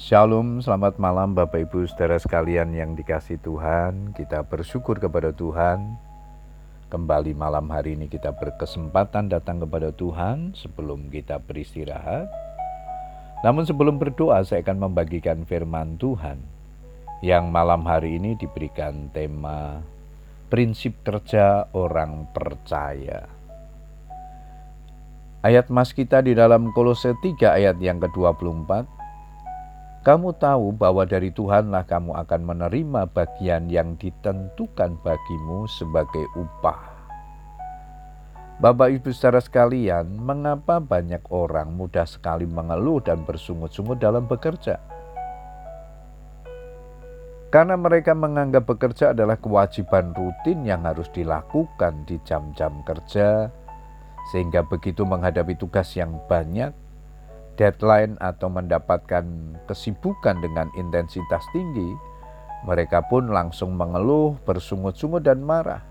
Shalom, selamat malam Bapak Ibu saudara sekalian yang dikasih Tuhan. Kita bersyukur kepada Tuhan. Kembali malam hari ini kita berkesempatan datang kepada Tuhan sebelum kita beristirahat. Namun sebelum berdoa saya akan membagikan firman Tuhan yang malam hari ini diberikan tema prinsip kerja orang percaya. Ayat mas kita di dalam Kolose 3 ayat yang ke-24 kamu tahu bahwa dari Tuhanlah kamu akan menerima bagian yang ditentukan bagimu sebagai upah. Bapak Ibu saudara sekalian, mengapa banyak orang mudah sekali mengeluh dan bersungut-sungut dalam bekerja? Karena mereka menganggap bekerja adalah kewajiban rutin yang harus dilakukan di jam-jam kerja, sehingga begitu menghadapi tugas yang banyak, deadline atau mendapatkan kesibukan dengan intensitas tinggi, mereka pun langsung mengeluh, bersungut-sungut, dan marah.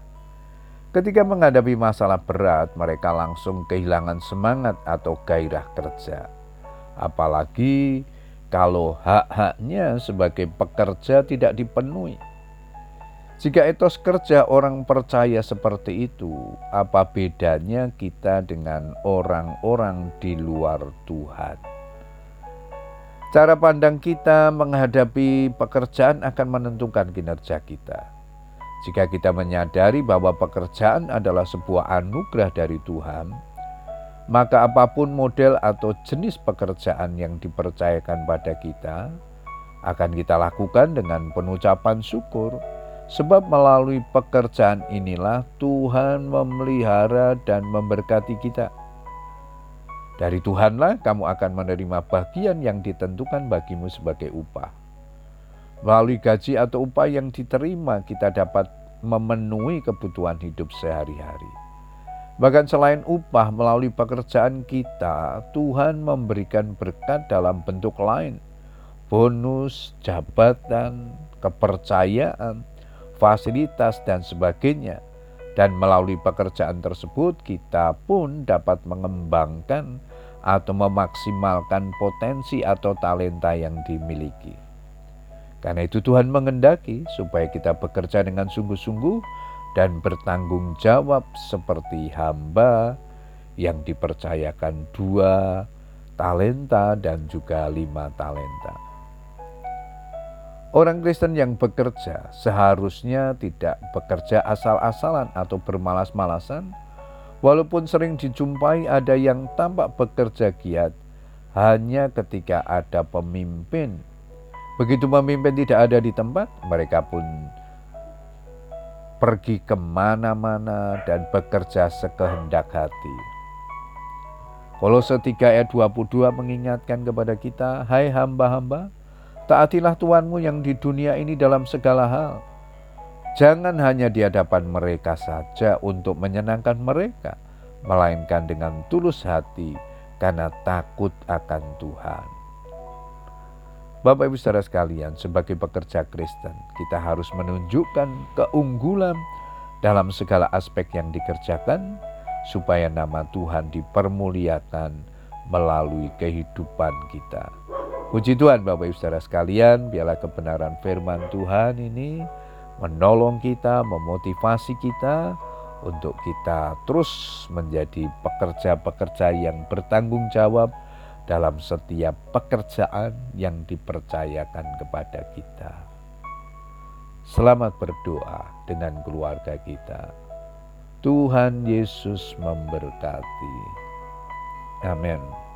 Ketika menghadapi masalah berat, mereka langsung kehilangan semangat atau gairah kerja. Apalagi kalau hak-haknya sebagai pekerja tidak dipenuhi. Jika etos kerja orang percaya seperti itu, apa bedanya kita dengan orang-orang di luar Tuhan? Cara pandang kita menghadapi pekerjaan akan menentukan kinerja kita. Jika kita menyadari bahwa pekerjaan adalah sebuah anugerah dari Tuhan, maka apa pun model atau jenis pekerjaan yang dipercayakan pada kita akan kita lakukan dengan penucapan syukur Sebab melalui pekerjaan inilah Tuhan memelihara dan memberkati kita. Dari Tuhanlah kamu akan menerima bagian yang ditentukan bagimu sebagai upah. Melalui gaji atau upah yang diterima, kita dapat memenuhi kebutuhan hidup sehari-hari. Bahkan selain upah, melalui pekerjaan kita, Tuhan memberikan berkat dalam bentuk lain, bonus, jabatan, kepercayaan, fasilitas, dan sebagainya. Dan melalui pekerjaan tersebut, kita pun dapat mengembangkan atau memaksimalkan potensi atau talenta yang dimiliki. Karena itu, Tuhan mengendaki supaya kita bekerja dengan sungguh-sungguh dan bertanggung jawab seperti hamba yang dipercayakan dua talenta dan juga lima talenta. Orang Kristen yang bekerja seharusnya tidak bekerja asal-asalan atau bermalas-malasan, walaupun sering dijumpai ada yang tampak bekerja giat hanya ketika ada pemimpin. Begitu pemimpin tidak ada di tempat, mereka pun pergi ke mana-mana dan bekerja sekehendak hati. Kolose 3 ayat 22 mengingatkan kepada kita, Hai hamba-hamba, Taatilah Tuhanmu yang di dunia ini dalam segala hal. Jangan hanya di hadapan mereka saja untuk menyenangkan mereka, melainkan dengan tulus hati karena takut akan Tuhan. Bapak Ibu saudara sekalian, sebagai pekerja Kristen, kita harus menunjukkan keunggulan dalam segala aspek yang dikerjakan supaya nama Tuhan dipermuliakan melalui kehidupan kita. Puji Tuhan Bapak Ibu Saudara sekalian, biarlah kebenaran firman Tuhan ini menolong kita, memotivasi kita untuk kita terus menjadi pekerja-pekerja yang bertanggung jawab dalam setiap pekerjaan yang dipercayakan kepada kita. Selamat berdoa dengan keluarga kita. Tuhan Yesus memberkati. Amin.